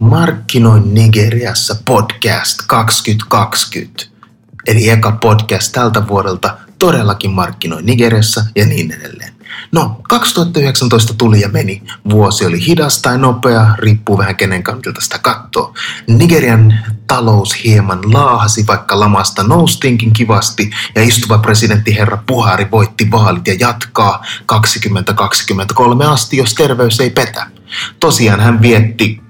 Markkinoin Nigeriassa podcast 2020. Eli eka podcast tältä vuodelta todellakin markkinoin Nigeriassa ja niin edelleen. No, 2019 tuli ja meni. Vuosi oli hidas tai nopea, riippuu vähän kenen kantilta sitä katsoo. Nigerian talous hieman laahasi, vaikka lamasta noustinkin kivasti, ja istuva presidentti herra Puhari voitti vaalit ja jatkaa 2023 asti, jos terveys ei petä. Tosiaan hän vietti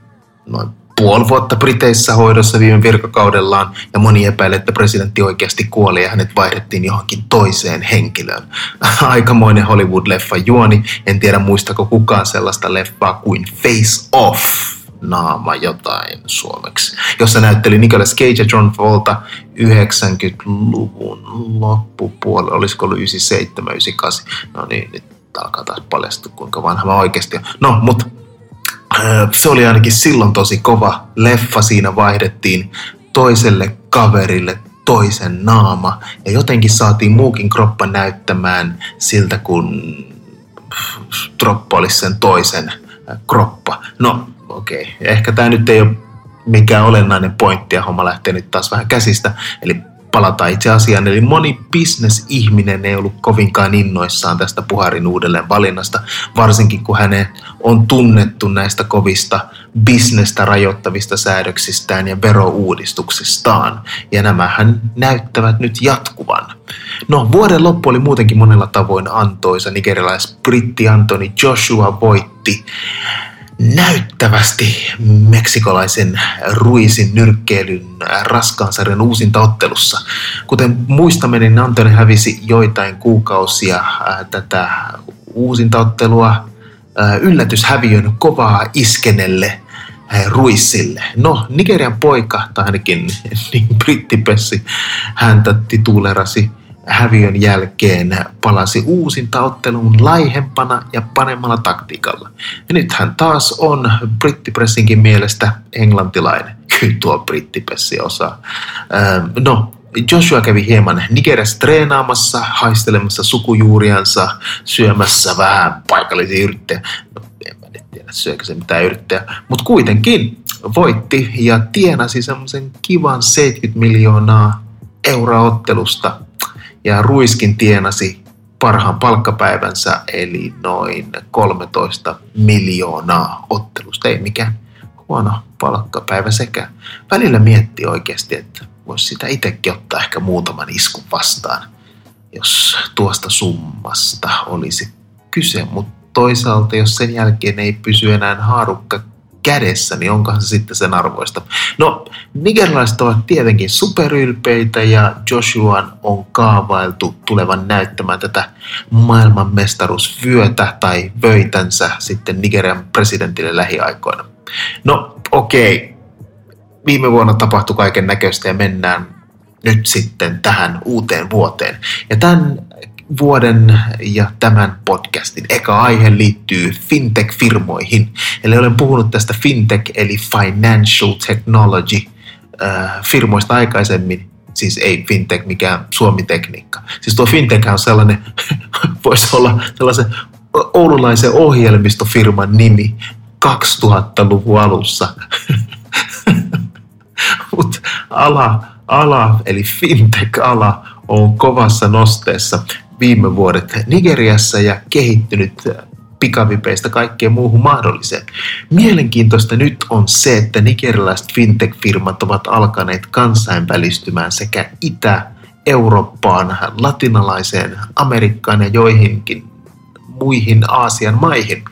noin puoli vuotta Briteissä hoidossa viime virkakaudellaan ja moni epäilee, että presidentti oikeasti kuoli ja hänet vaihdettiin johonkin toiseen henkilöön. Aikamoinen Hollywood-leffa juoni, en tiedä muistako kukaan sellaista leffaa kuin Face Off naama jotain suomeksi, jossa näytteli Nicolas Cage ja John Travolta 90-luvun loppupuolella, olisiko ollut 97, 98, no niin, nyt alkaa taas paljastua, kuinka vanha mä oikeasti on. No, mutta se oli ainakin silloin tosi kova leffa. Siinä vaihdettiin toiselle kaverille toisen naama ja jotenkin saatiin muukin kroppa näyttämään siltä, kun kroppa olisi sen toisen kroppa. No okei, okay. ehkä tämä nyt ei ole mikään olennainen pointti ja homma lähtee nyt taas vähän käsistä. Eli palataan itse asiaan. Eli moni bisnesihminen ei ollut kovinkaan innoissaan tästä Puharin uudelleen valinnasta, varsinkin kun hänen on tunnettu näistä kovista bisnestä rajoittavista säädöksistään ja verouudistuksistaan. Ja nämähän näyttävät nyt jatkuvan. No, vuoden loppu oli muutenkin monella tavoin antoisa. Nigerialais-britti Antoni Joshua voitti näyttävästi meksikolaisen ruisin nyrkkeilyn raskaan sarjan uusinta ottelussa. Kuten muistamme, niin Antoni hävisi joitain kuukausia äh, tätä uusinta ottelua äh, yllätyshäviön kovaa iskenelle äh, Ruissille. No, Nigerian poika, tai ainakin niin brittipessi, häntä titulerasi häviön jälkeen palasi uusinta otteluun laihempana ja paremmalla taktiikalla. Ja nyt hän taas on brittipressinkin mielestä englantilainen. Kyllä tuo brittipressi osaa. Ähm, no, Joshua kävi hieman Nigeriassa treenaamassa, haistelemassa sukujuuriansa, syömässä vähän paikallisia yrittäjä. No, en mä nyt tiedä, syökö se mitään yrittäjä. Mutta kuitenkin voitti ja tienasi semmoisen kivan 70 miljoonaa euroa ottelusta ja Ruiskin tienasi parhaan palkkapäivänsä, eli noin 13 miljoonaa ottelusta. Ei mikään huono palkkapäivä sekä. Välillä mietti oikeasti, että voisi sitä itsekin ottaa ehkä muutaman iskun vastaan, jos tuosta summasta olisi kyse, mutta toisaalta jos sen jälkeen ei pysy enää haarukka kädessä, niin onkohan se sitten sen arvoista. No, nigerilaiset ovat tietenkin superylpeitä ja Joshuan on kaavailtu tulevan näyttämään tätä maailmanmestaruusvyötä tai vöitänsä sitten Nigerian presidentille lähiaikoina. No, okei. Okay. Viime vuonna tapahtui kaiken näköistä ja mennään nyt sitten tähän uuteen vuoteen. Ja tämän vuoden ja tämän podcastin eka aihe liittyy fintech-firmoihin. Eli olen puhunut tästä fintech eli financial technology äh, firmoista aikaisemmin, siis ei fintech mikään suomi-tekniikka. Siis tuo fintech on sellainen, voisi olla sellaisen oululaisen ohjelmistofirman nimi 2000-luvun alussa. Mutta ala, ala, eli fintech-ala on kovassa nosteessa viime vuodet Nigeriassa ja kehittynyt pikavipeistä kaikkeen muuhun mahdolliseen. Mielenkiintoista nyt on se, että nigerilaiset fintech-firmat ovat alkaneet kansainvälistymään sekä Itä-Eurooppaan, latinalaiseen Amerikkaan ja joihinkin muihin Aasian maihin.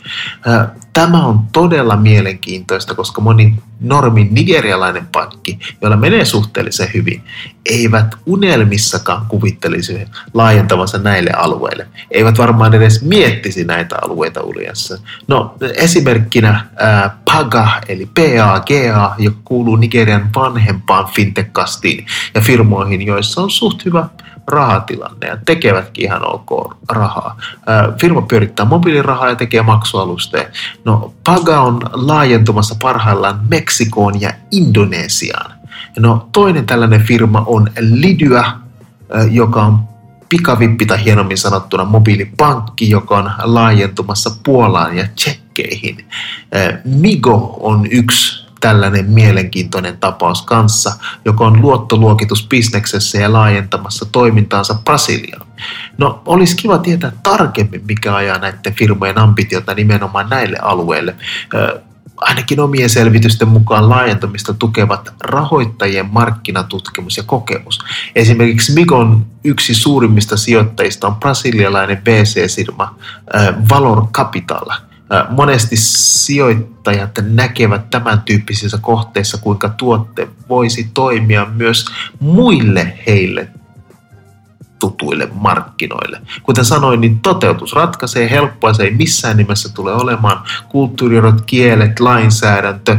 Tämä on todella mielenkiintoista, koska moni normin nigerialainen pankki, jolla menee suhteellisen hyvin, eivät unelmissakaan kuvittelisi laajentavansa näille alueille. Eivät varmaan edes miettisi näitä alueita uljassa. No esimerkkinä PAGA eli PAGA, joka kuuluu Nigerian vanhempaan fintech-kastiin ja firmoihin, joissa on suht hyvä rahatilanne ja tekevätkin ihan ok rahaa. Firma pyörittää mobiilirahaa ja tekee maksualusteja. No Paga on laajentumassa parhaillaan Meksikoon ja Indonesiaan. No toinen tällainen firma on Lydia, joka on pikavippi tai hienommin sanottuna mobiilipankki, joka on laajentumassa Puolaan ja Tsekkeihin. Migo on yksi tällainen mielenkiintoinen tapaus kanssa, joka on luottoluokitusbisneksessä ja laajentamassa toimintaansa Brasiliaan. No, olisi kiva tietää tarkemmin, mikä ajaa näiden firmojen ambitiota nimenomaan näille alueille. ainakin omien selvitysten mukaan laajentumista tukevat rahoittajien markkinatutkimus ja kokemus. Esimerkiksi Migon yksi suurimmista sijoittajista on brasilialainen VC-firma Valor Capital – monesti sijoittajat näkevät tämän tyyppisissä kohteissa, kuinka tuotte voisi toimia myös muille heille tutuille markkinoille. Kuten sanoin, niin toteutus ratkaisee helppoa, se ei missään nimessä tule olemaan kulttuurirot, kielet, lainsäädäntö,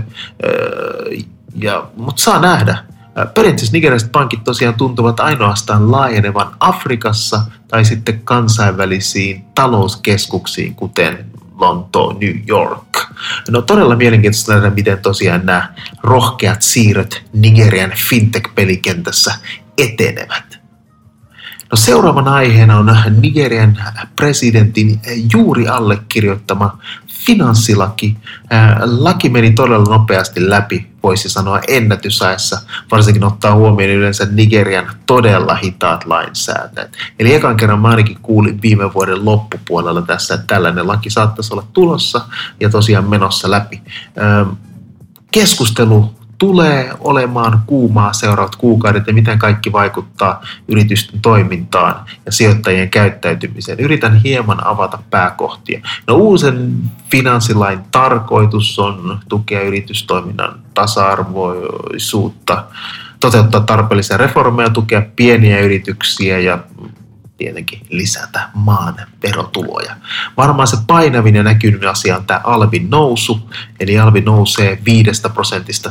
ja, mutta saa nähdä. Perinteisesti nigerialaiset pankit tosiaan tuntuvat ainoastaan laajenevan Afrikassa tai sitten kansainvälisiin talouskeskuksiin, kuten Lontoon, New York. No todella mielenkiintoista nähdä, miten tosiaan nämä rohkeat siirrot Nigerian fintech-pelikentässä etenevät. No seuraavana aiheena on Nigerian presidentin juuri allekirjoittama finanssilaki. Laki meni todella nopeasti läpi, voisi sanoa ennätysajassa, varsinkin ottaa huomioon yleensä Nigerian todella hitaat lainsäätäjät. Eli ekan kerran mä ainakin kuulin viime vuoden loppupuolella tässä, että tällainen laki saattaisi olla tulossa ja tosiaan menossa läpi. Keskustelu tulee olemaan kuumaa seuraavat kuukaudet ja miten kaikki vaikuttaa yritysten toimintaan ja sijoittajien käyttäytymiseen. Yritän hieman avata pääkohtia. No uusen finanssilain tarkoitus on tukea yritystoiminnan tasa-arvoisuutta, toteuttaa tarpeellisia reformeja, tukea pieniä yrityksiä ja tietenkin lisätä maan verotuloja. Varmaan se painavin ja näkynyt asia on tämä alvin nousu, eli alvi nousee 5 prosentista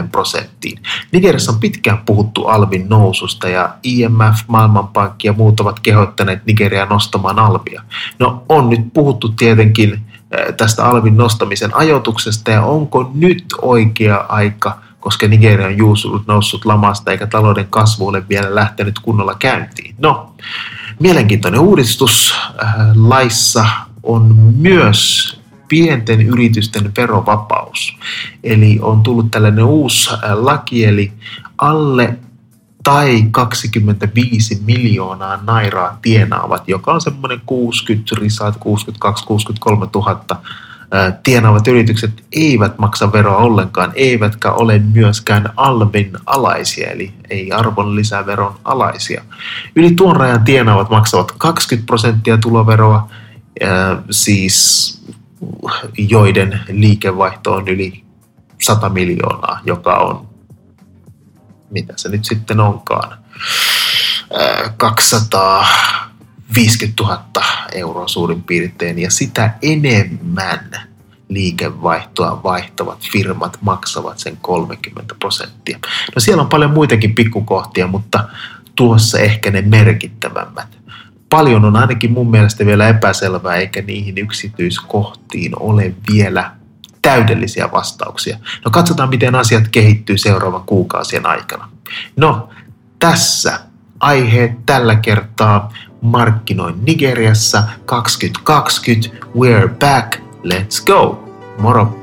7,5 prosenttiin. Nigeriassa on pitkään puhuttu alvin noususta ja IMF, Maailmanpankki ja muut ovat kehottaneet Nigeriaa nostamaan alvia. No on nyt puhuttu tietenkin tästä alvin nostamisen ajoituksesta ja onko nyt oikea aika – koska Nigeria on juusullut noussut lamasta eikä talouden kasvu ole vielä lähtenyt kunnolla käyntiin. No, mielenkiintoinen uudistus äh, laissa on myös pienten yritysten verovapaus. Eli on tullut tällainen uusi äh, laki, eli alle tai 25 miljoonaa nairaa tienaavat, joka on semmoinen 60 risaat, 62-63 000 tienaavat yritykset eivät maksa veroa ollenkaan, eivätkä ole myöskään alvin alaisia, eli ei arvonlisäveron alaisia. Yli tuon rajan tienaavat maksavat 20 prosenttia tuloveroa, siis joiden liikevaihto on yli 100 miljoonaa, joka on, mitä se nyt sitten onkaan, 200 50 000 euroa suurin piirtein ja sitä enemmän liikevaihtoa vaihtavat firmat maksavat sen 30 prosenttia. No siellä on paljon muitakin pikkukohtia, mutta tuossa ehkä ne merkittävämmät. Paljon on ainakin mun mielestä vielä epäselvää, eikä niihin yksityiskohtiin ole vielä täydellisiä vastauksia. No katsotaan, miten asiat kehittyy seuraavan kuukausien aikana. No, tässä aiheet tällä kertaa markkinoin Nigeriassa 2020. We're back. Let's go. Moro.